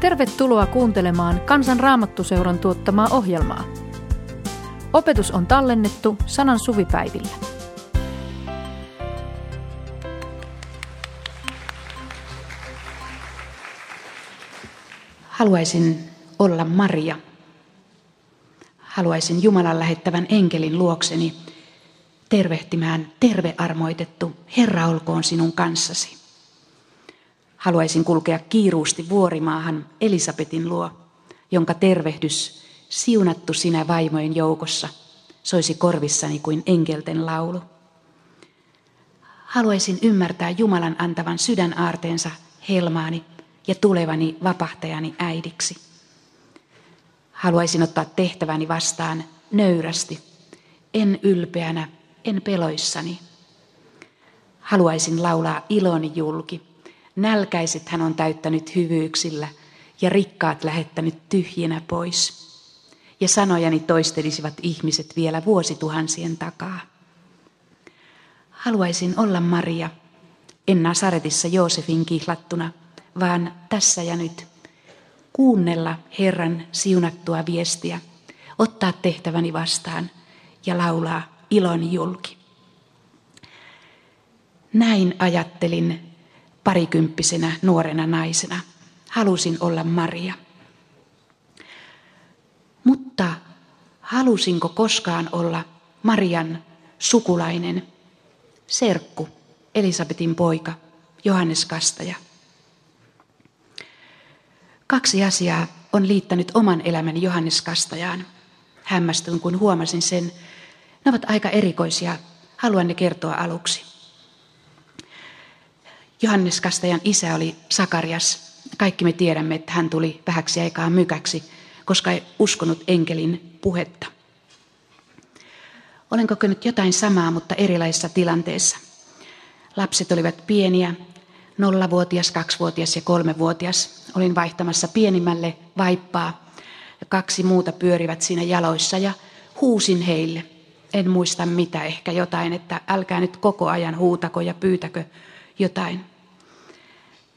Tervetuloa kuuntelemaan Kansan Raamattuseuran tuottamaa ohjelmaa. Opetus on tallennettu sanan suvipäivillä. Haluaisin olla Maria. Haluaisin Jumalan lähettävän enkelin luokseni tervehtimään tervearmoitettu Herra olkoon sinun kanssasi. Haluaisin kulkea kiiruusti vuorimaahan Elisabetin luo, jonka tervehdys, siunattu sinä vaimojen joukossa, soisi korvissani kuin enkelten laulu. Haluaisin ymmärtää Jumalan antavan sydänaarteensa helmaani ja tulevani vapahtajani äidiksi. Haluaisin ottaa tehtäväni vastaan nöyrästi, en ylpeänä, en peloissani. Haluaisin laulaa iloni julki, Nälkäiset hän on täyttänyt hyvyyksillä ja rikkaat lähettänyt tyhjinä pois. Ja sanojani toistelisivat ihmiset vielä vuosituhansien takaa. Haluaisin olla Maria, en Nasaretissa Joosefin kihlattuna, vaan tässä ja nyt. Kuunnella Herran siunattua viestiä, ottaa tehtäväni vastaan ja laulaa ilon julki. Näin ajattelin parikymppisenä nuorena naisena. Halusin olla Maria. Mutta halusinko koskaan olla Marian sukulainen, serkku, Elisabetin poika, Johannes Kastaja? Kaksi asiaa on liittänyt oman elämäni Johannes Kastajaan. Hämmästyin, kun huomasin sen. Ne ovat aika erikoisia. Haluan ne kertoa aluksi. Johannes Kastajan isä oli Sakarias. Kaikki me tiedämme, että hän tuli vähäksi aikaa mykäksi, koska ei uskonut enkelin puhetta. Olen kokenut jotain samaa, mutta erilaisissa tilanteissa. Lapset olivat pieniä, nollavuotias, kaksivuotias ja kolmevuotias. Olin vaihtamassa pienimmälle vaippaa. Kaksi muuta pyörivät siinä jaloissa ja huusin heille. En muista mitä, ehkä jotain, että älkää nyt koko ajan huutako ja pyytäkö jotain.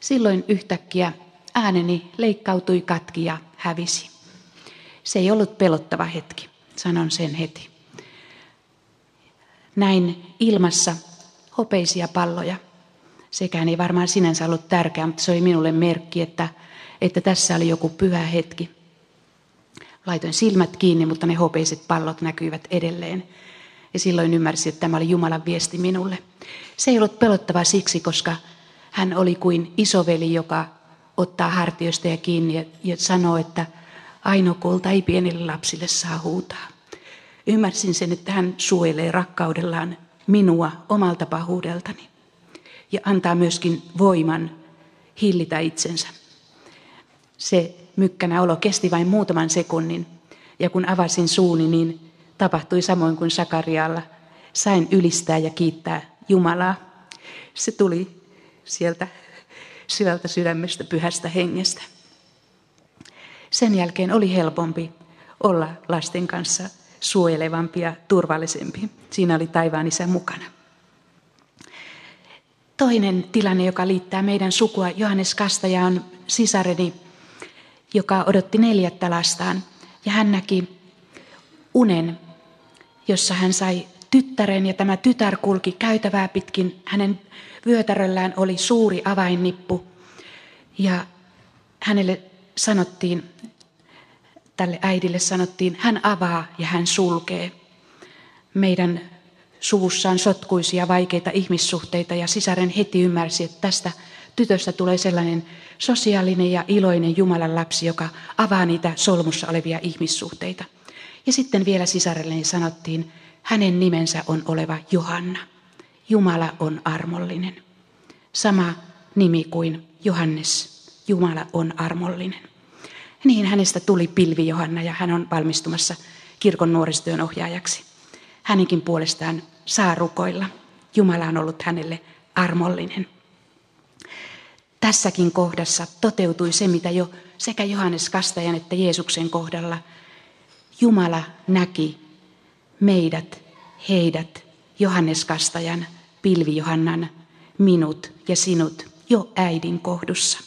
Silloin yhtäkkiä ääneni leikkautui katki ja hävisi. Se ei ollut pelottava hetki, sanon sen heti. Näin ilmassa hopeisia palloja. Sekään ei varmaan sinänsä ollut tärkeää, mutta se oli minulle merkki, että, että tässä oli joku pyhä hetki. Laitoin silmät kiinni, mutta ne hopeiset pallot näkyivät edelleen. Ja silloin ymmärsin, että tämä oli Jumalan viesti minulle. Se ei ollut pelottava siksi, koska hän oli kuin isoveli, joka ottaa hartioista ja kiinni ja, ja sanoo, että ainokulta ei pienille lapsille saa huutaa. Ymmärsin sen, että hän suojelee rakkaudellaan minua omalta pahuudeltani ja antaa myöskin voiman hillitä itsensä. Se mykkänä olo kesti vain muutaman sekunnin ja kun avasin suuni, niin tapahtui samoin kuin Sakarialla. Sain ylistää ja kiittää Jumalaa. Se tuli sieltä syvältä sydämestä, pyhästä hengestä. Sen jälkeen oli helpompi olla lasten kanssa suojelevampi ja turvallisempi. Siinä oli taivaan isä mukana. Toinen tilanne, joka liittää meidän sukua Johannes Kastaja, on sisareni, joka odotti neljättä lastaan. Ja hän näki unen, jossa hän sai tyttären ja tämä tytär kulki käytävää pitkin. Hänen vyötäröllään oli suuri avainnippu ja hänelle sanottiin, tälle äidille sanottiin, hän avaa ja hän sulkee. Meidän suvussa on sotkuisia vaikeita ihmissuhteita ja sisaren heti ymmärsi, että tästä tytöstä tulee sellainen sosiaalinen ja iloinen Jumalan lapsi, joka avaa niitä solmussa olevia ihmissuhteita. Ja sitten vielä sisarelleni sanottiin, hänen nimensä on oleva Johanna. Jumala on armollinen. Sama nimi kuin Johannes. Jumala on armollinen. Niin hänestä tuli pilvi Johanna ja hän on valmistumassa kirkon nuorisotyön ohjaajaksi. Hänenkin puolestaan saa rukoilla. Jumala on ollut hänelle armollinen. Tässäkin kohdassa toteutui se, mitä jo sekä Johannes Kastajan että Jeesuksen kohdalla Jumala näki meidät, heidät, Johannes Kastajan, Pilvi Johannan, minut ja sinut jo äidin kohdussa.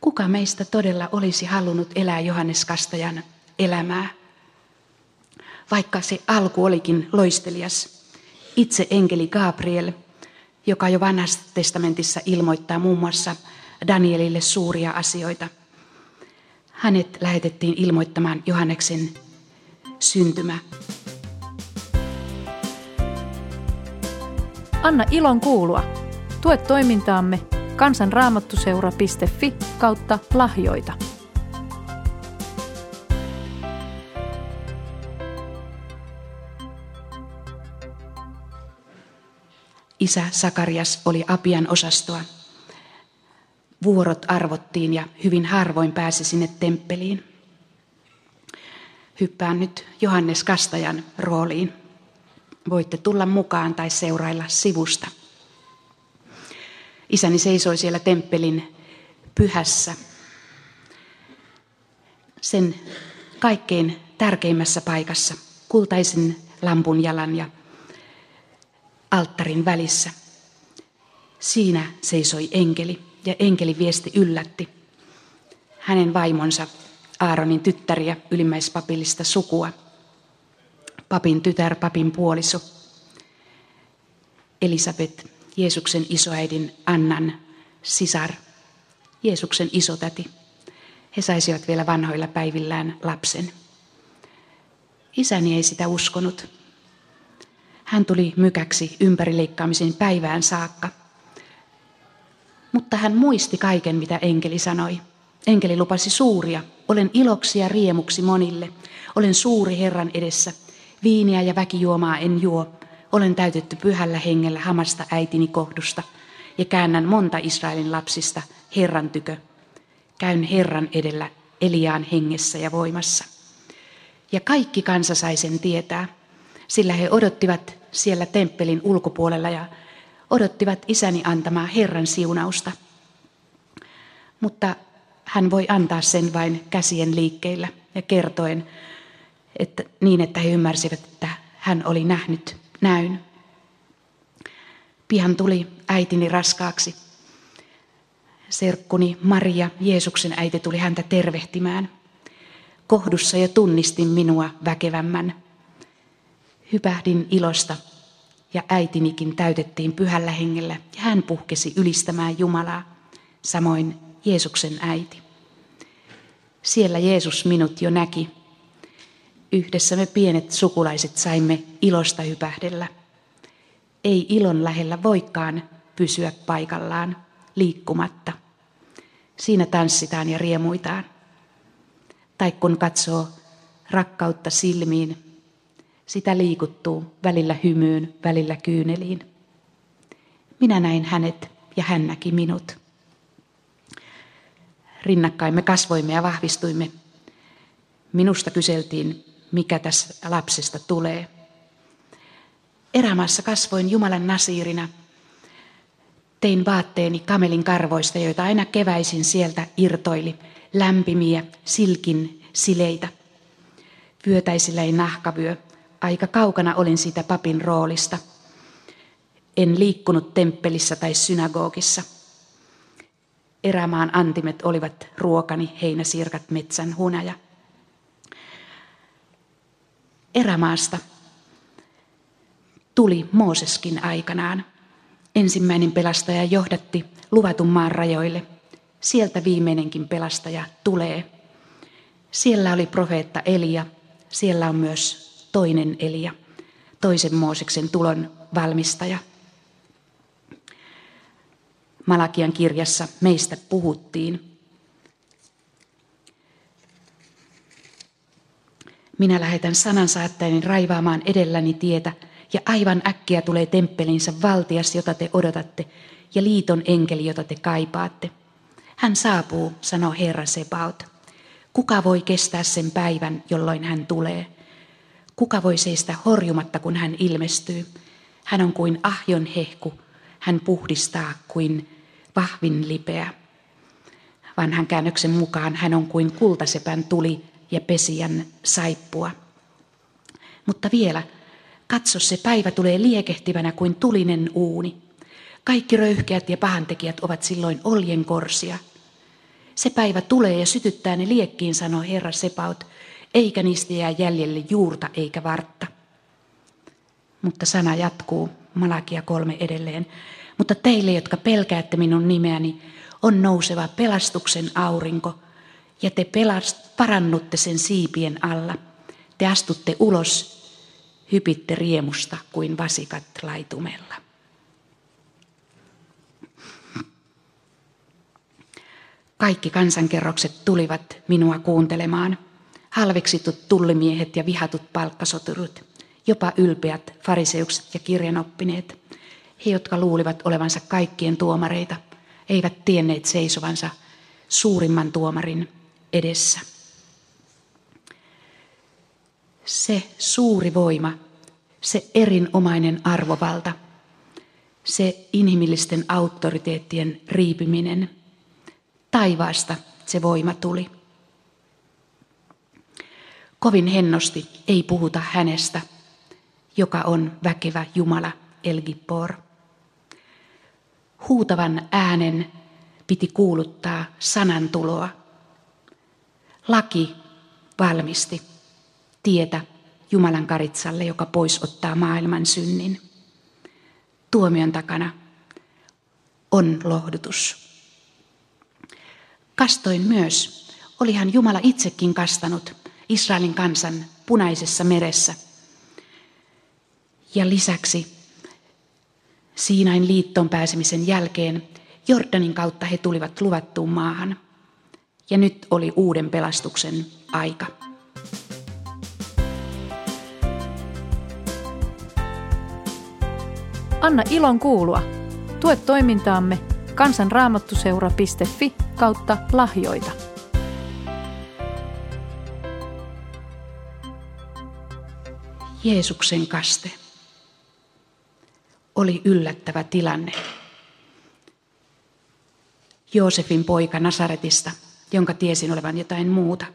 kuka meistä todella olisi halunnut elää Johannes Kastajan elämää? Vaikka se alku olikin loistelias. Itse enkeli Gabriel, joka jo vanhassa testamentissa ilmoittaa muun muassa Danielille suuria asioita. Hänet lähetettiin ilmoittamaan Johanneksen syntymä. Anna ilon kuulua. Tue toimintaamme kansanraamattuseura.fi kautta lahjoita. Isä Sakarias oli Apian osastoa. Vuorot arvottiin ja hyvin harvoin pääsi sinne temppeliin. Hyppään nyt Johannes Kastajan rooliin. Voitte tulla mukaan tai seurailla sivusta. Isäni seisoi siellä temppelin pyhässä, sen kaikkein tärkeimmässä paikassa, kultaisen lampun jalan ja alttarin välissä. Siinä seisoi enkeli ja enkeli viesti yllätti. Hänen vaimonsa Aaronin tyttäriä ylimmäispapillista sukua. Papin tytär, papin puoliso. Elisabet, Jeesuksen isoäidin Annan sisar, Jeesuksen isotäti. He saisivat vielä vanhoilla päivillään lapsen. Isäni ei sitä uskonut. Hän tuli mykäksi ympärileikkaamisen päivään saakka. Mutta hän muisti kaiken, mitä enkeli sanoi. Enkeli lupasi suuria. Olen iloksi ja riemuksi monille. Olen suuri Herran edessä. Viiniä ja väkijuomaa en juo. Olen täytetty pyhällä hengellä hamasta äitini kohdusta ja käännän monta Israelin lapsista Herran tykö. Käyn Herran edellä Eliaan hengessä ja voimassa. Ja kaikki kansa sai sen tietää, sillä he odottivat siellä temppelin ulkopuolella ja odottivat isäni antamaa Herran siunausta. Mutta hän voi antaa sen vain käsien liikkeillä ja kertoen, että niin että he ymmärsivät, että hän oli nähnyt näyn. Pian tuli äitini raskaaksi. Serkkuni Maria, Jeesuksen äiti, tuli häntä tervehtimään. Kohdussa ja tunnistin minua väkevämmän. Hypähdin ilosta ja äitinikin täytettiin pyhällä hengellä ja hän puhkesi ylistämään Jumalaa, samoin Jeesuksen äiti. Siellä Jeesus minut jo näki. Yhdessä me pienet sukulaiset saimme ilosta hypähdellä. Ei ilon lähellä voikaan pysyä paikallaan liikkumatta. Siinä tanssitaan ja riemuitaan. Tai kun katsoo rakkautta silmiin, sitä liikuttuu välillä hymyyn, välillä kyyneliin. Minä näin hänet ja hän näki minut. Rinnakkain me kasvoimme ja vahvistuimme. Minusta kyseltiin, mikä tässä lapsesta tulee. Erämaassa kasvoin Jumalan nasiirina. Tein vaatteeni kamelin karvoista, joita aina keväisin sieltä irtoili, lämpimiä, silkin sileitä. Vyötäisillä ei nahkavyö, aika kaukana olin siitä papin roolista. En liikkunut temppelissä tai synagogissa. Erämaan antimet olivat ruokani, heinäsirkat, metsän hunaja. Erämaasta tuli Mooseskin aikanaan. Ensimmäinen pelastaja johdatti luvatun maan rajoille. Sieltä viimeinenkin pelastaja tulee. Siellä oli profeetta Elia, siellä on myös toinen Elia, toisen Mooseksen tulon valmistaja. Malakian kirjassa meistä puhuttiin. Minä lähetän sanansaattainen raivaamaan edelläni tietä, ja aivan äkkiä tulee temppelinsä valtias, jota te odotatte, ja liiton enkeli, jota te kaipaatte. Hän saapuu, sanoo Herra Sebaot. Kuka voi kestää sen päivän, jolloin hän tulee? Kuka voi seistä horjumatta, kun hän ilmestyy? Hän on kuin ahjon hehku, hän puhdistaa kuin vahvin lipeä. Vanhan käännöksen mukaan hän on kuin kultasepän tuli ja pesijän saippua. Mutta vielä, katso se päivä tulee liekehtivänä kuin tulinen uuni. Kaikki röyhkeät ja pahantekijät ovat silloin oljen korsia. Se päivä tulee ja sytyttää ne liekkiin, sanoi Herra Sepaut, eikä niistä jää jäljelle juurta eikä vartta. Mutta sana jatkuu, Malakia kolme edelleen. Mutta teille, jotka pelkäätte minun nimeäni, on nouseva pelastuksen aurinko, ja te pelast, parannutte sen siipien alla. Te astutte ulos, hypitte riemusta kuin vasikat laitumella. Kaikki kansankerrokset tulivat minua kuuntelemaan. Halveksitut tullimiehet ja vihatut palkkasoturut, jopa ylpeät fariseukset ja kirjanoppineet. He, jotka luulivat olevansa kaikkien tuomareita, eivät tienneet seisovansa suurimman tuomarin edessä. Se suuri voima, se erinomainen arvovalta, se inhimillisten auktoriteettien riipiminen, taivaasta se voima tuli. Kovin hennosti ei puhuta hänestä, joka on väkevä Jumala Elgippor. Huutavan äänen piti kuuluttaa sanan tuloa. Laki valmisti tietä Jumalan karitsalle, joka pois ottaa maailman synnin. Tuomion takana on lohdutus. Kastoin myös. Olihan Jumala itsekin kastanut Israelin kansan punaisessa meressä. Ja lisäksi Siinain liittoon pääsemisen jälkeen Jordanin kautta he tulivat luvattuun maahan. Ja nyt oli uuden pelastuksen aika. Anna ilon kuulua. Tue toimintaamme kansanraamattuseura.fi kautta lahjoita. Jeesuksen kaste oli yllättävä tilanne. Joosefin poika Nasaretista, jonka tiesin olevan jotain muuta.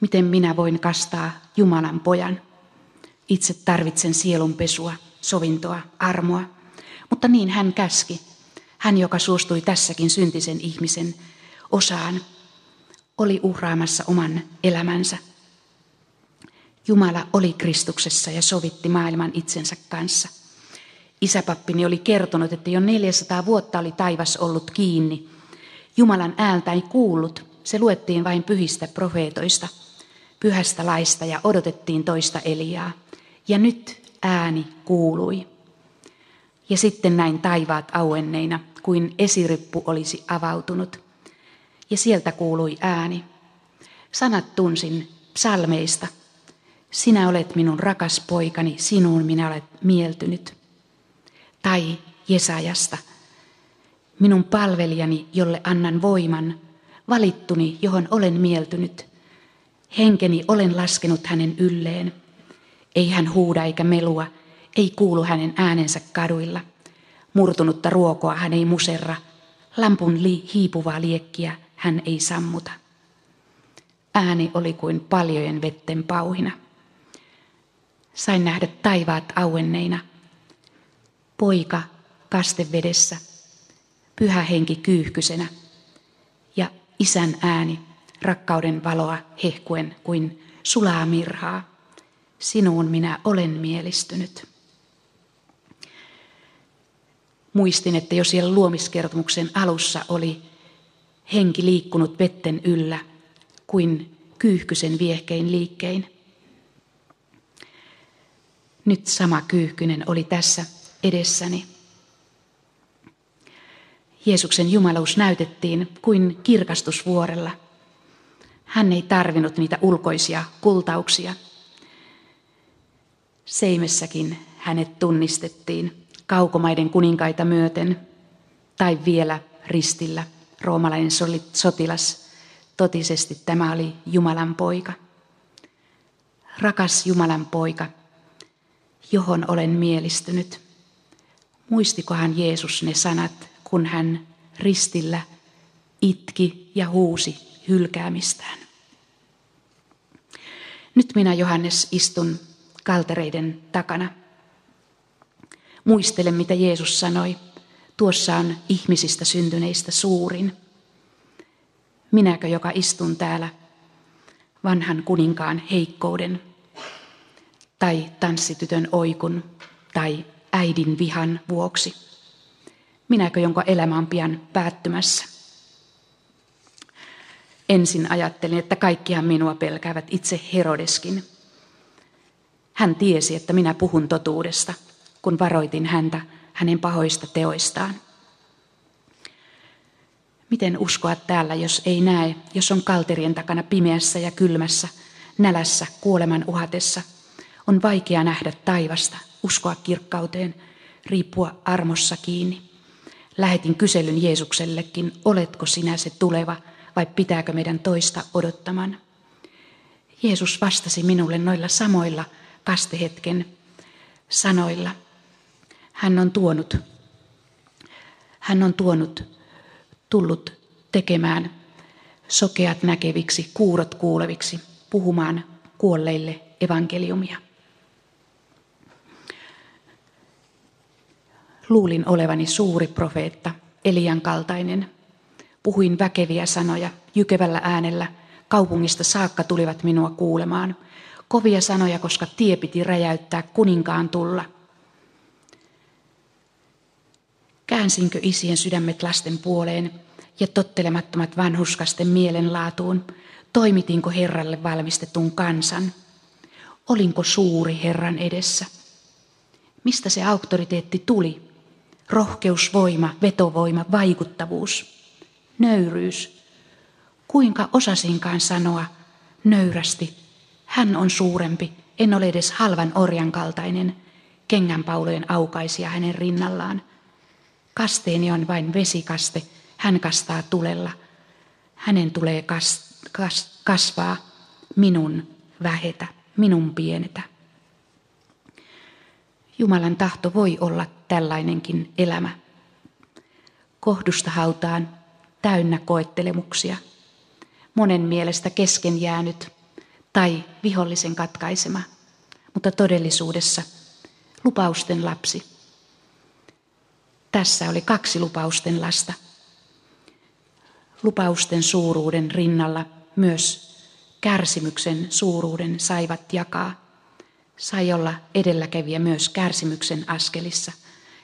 Miten minä voin kastaa Jumalan pojan? Itse tarvitsen sielunpesua, sovintoa, armoa, mutta niin hän käski. Hän, joka suostui tässäkin syntisen ihmisen osaan, oli uhraamassa oman elämänsä. Jumala oli Kristuksessa ja sovitti maailman itsensä kanssa – Isäpappini oli kertonut, että jo 400 vuotta oli taivas ollut kiinni. Jumalan äältä ei kuullut, se luettiin vain pyhistä profeetoista, pyhästä laista ja odotettiin toista Eliaa. Ja nyt ääni kuului. Ja sitten näin taivaat auenneina, kuin esirippu olisi avautunut. Ja sieltä kuului ääni. Sanat tunsin psalmeista. Sinä olet minun rakas poikani, sinuun minä olet mieltynyt tai Jesajasta. Minun palvelijani, jolle annan voiman, valittuni, johon olen mieltynyt. Henkeni olen laskenut hänen ylleen. Ei hän huuda eikä melua, ei kuulu hänen äänensä kaduilla. Murtunutta ruokoa hän ei muserra, lampun li- hiipuvaa liekkiä hän ei sammuta. Ääni oli kuin paljojen vetten pauhina. Sain nähdä taivaat auenneina – poika kastevedessä, pyhä henki kyyhkysenä ja isän ääni rakkauden valoa hehkuen kuin sulaa mirhaa. Sinuun minä olen mielistynyt. Muistin, että jo siellä luomiskertomuksen alussa oli henki liikkunut vetten yllä kuin kyyhkysen viehkein liikkein. Nyt sama kyyhkynen oli tässä edessäni. Jeesuksen jumaluus näytettiin kuin kirkastusvuorella. Hän ei tarvinnut niitä ulkoisia kultauksia. Seimessäkin hänet tunnistettiin kaukomaiden kuninkaita myöten tai vielä ristillä roomalainen sotilas. Totisesti tämä oli Jumalan poika. Rakas Jumalan poika, johon olen mielistynyt. Muistikohan Jeesus ne sanat, kun hän ristillä itki ja huusi hylkäämistään. Nyt minä, Johannes, istun kaltereiden takana. Muistelen, mitä Jeesus sanoi. Tuossa on ihmisistä syntyneistä suurin. Minäkö, joka istun täällä vanhan kuninkaan heikkouden, tai tanssitytön oikun, tai äidin vihan vuoksi? Minäkö, jonka elämä on pian päättymässä? Ensin ajattelin, että kaikkihan minua pelkäävät, itse Herodeskin. Hän tiesi, että minä puhun totuudesta, kun varoitin häntä hänen pahoista teoistaan. Miten uskoa täällä, jos ei näe, jos on kalterien takana pimeässä ja kylmässä, nälässä, kuoleman uhatessa? On vaikea nähdä taivasta, uskoa kirkkauteen, riippua armossa kiinni. Lähetin kyselyn Jeesuksellekin, oletko sinä se tuleva vai pitääkö meidän toista odottamaan? Jeesus vastasi minulle noilla samoilla kastehetken sanoilla. Hän on tuonut, hän on tuonut tullut tekemään sokeat näkeviksi, kuurot kuuleviksi, puhumaan kuolleille evankeliumia. Luulin olevani suuri profeetta, Elian kaltainen. Puhuin väkeviä sanoja, jykevällä äänellä. Kaupungista saakka tulivat minua kuulemaan. Kovia sanoja, koska tie piti räjäyttää kuninkaan tulla. Käänsinkö isien sydämet lasten puoleen ja tottelemattomat vanhuskasten mielenlaatuun? Toimitinko Herralle valmistetun kansan? Olinko suuri Herran edessä? Mistä se auktoriteetti tuli? Rohkeus, voima, vetovoima, vaikuttavuus, nöyryys. Kuinka osasinkaan sanoa nöyrästi, hän on suurempi, en ole edes halvan orjan kaltainen, kengänpaulojen aukaisia hänen rinnallaan – Kasteeni on vain vesikaste, hän kastaa tulella. Hänen tulee kas, kas, kasvaa, minun vähetä, minun pienetä. Jumalan tahto voi olla tällainenkin elämä. Kohdusta hautaan täynnä koettelemuksia, monen mielestä kesken jäänyt tai vihollisen katkaisema, mutta todellisuudessa lupausten lapsi – tässä oli kaksi lupausten lasta. Lupausten suuruuden rinnalla myös kärsimyksen suuruuden saivat jakaa. Sai olla edelläkävijä myös kärsimyksen askelissa.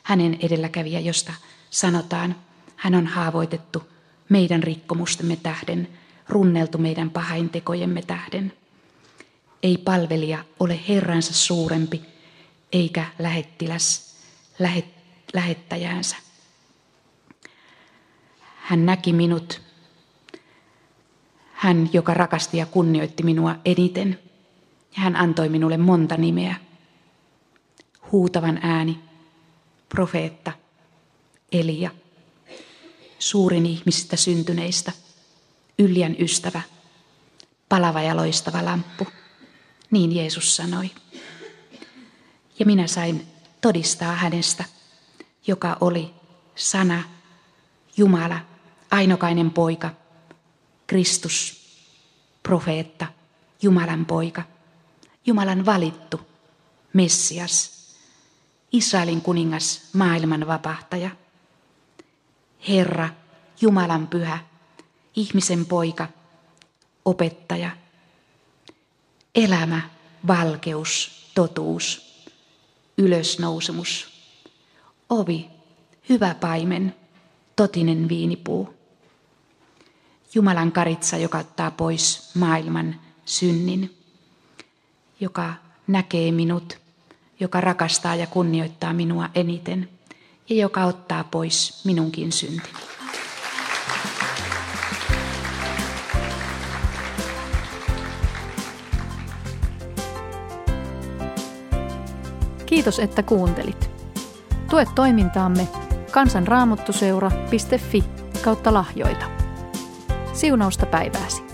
Hänen edelläkävijä, josta sanotaan, hän on haavoitettu meidän rikkomustemme tähden, runneltu meidän pahaintekojemme tähden. Ei palvelija ole Herransa suurempi, eikä lähettiläs lähettiläs lähettäjäänsä. Hän näki minut, hän, joka rakasti ja kunnioitti minua eniten, ja hän antoi minulle monta nimeä. Huutavan ääni, profeetta, Elia, suurin ihmisistä syntyneistä, yljän ystävä, palava ja loistava lamppu. Niin Jeesus sanoi. Ja minä sain todistaa hänestä joka oli sana, Jumala, ainokainen poika, Kristus, profeetta, Jumalan poika, Jumalan valittu, Messias, Israelin kuningas, maailman vapahtaja, Herra, Jumalan pyhä, ihmisen poika, opettaja, elämä, valkeus, totuus, ylösnousemus, ovi, hyvä paimen, totinen viinipuu. Jumalan karitsa, joka ottaa pois maailman synnin, joka näkee minut, joka rakastaa ja kunnioittaa minua eniten ja joka ottaa pois minunkin syntini. Kiitos, että kuuntelit. Tue toimintaamme kansanraamottuseura.fi kautta lahjoita. Siunausta päivääsi.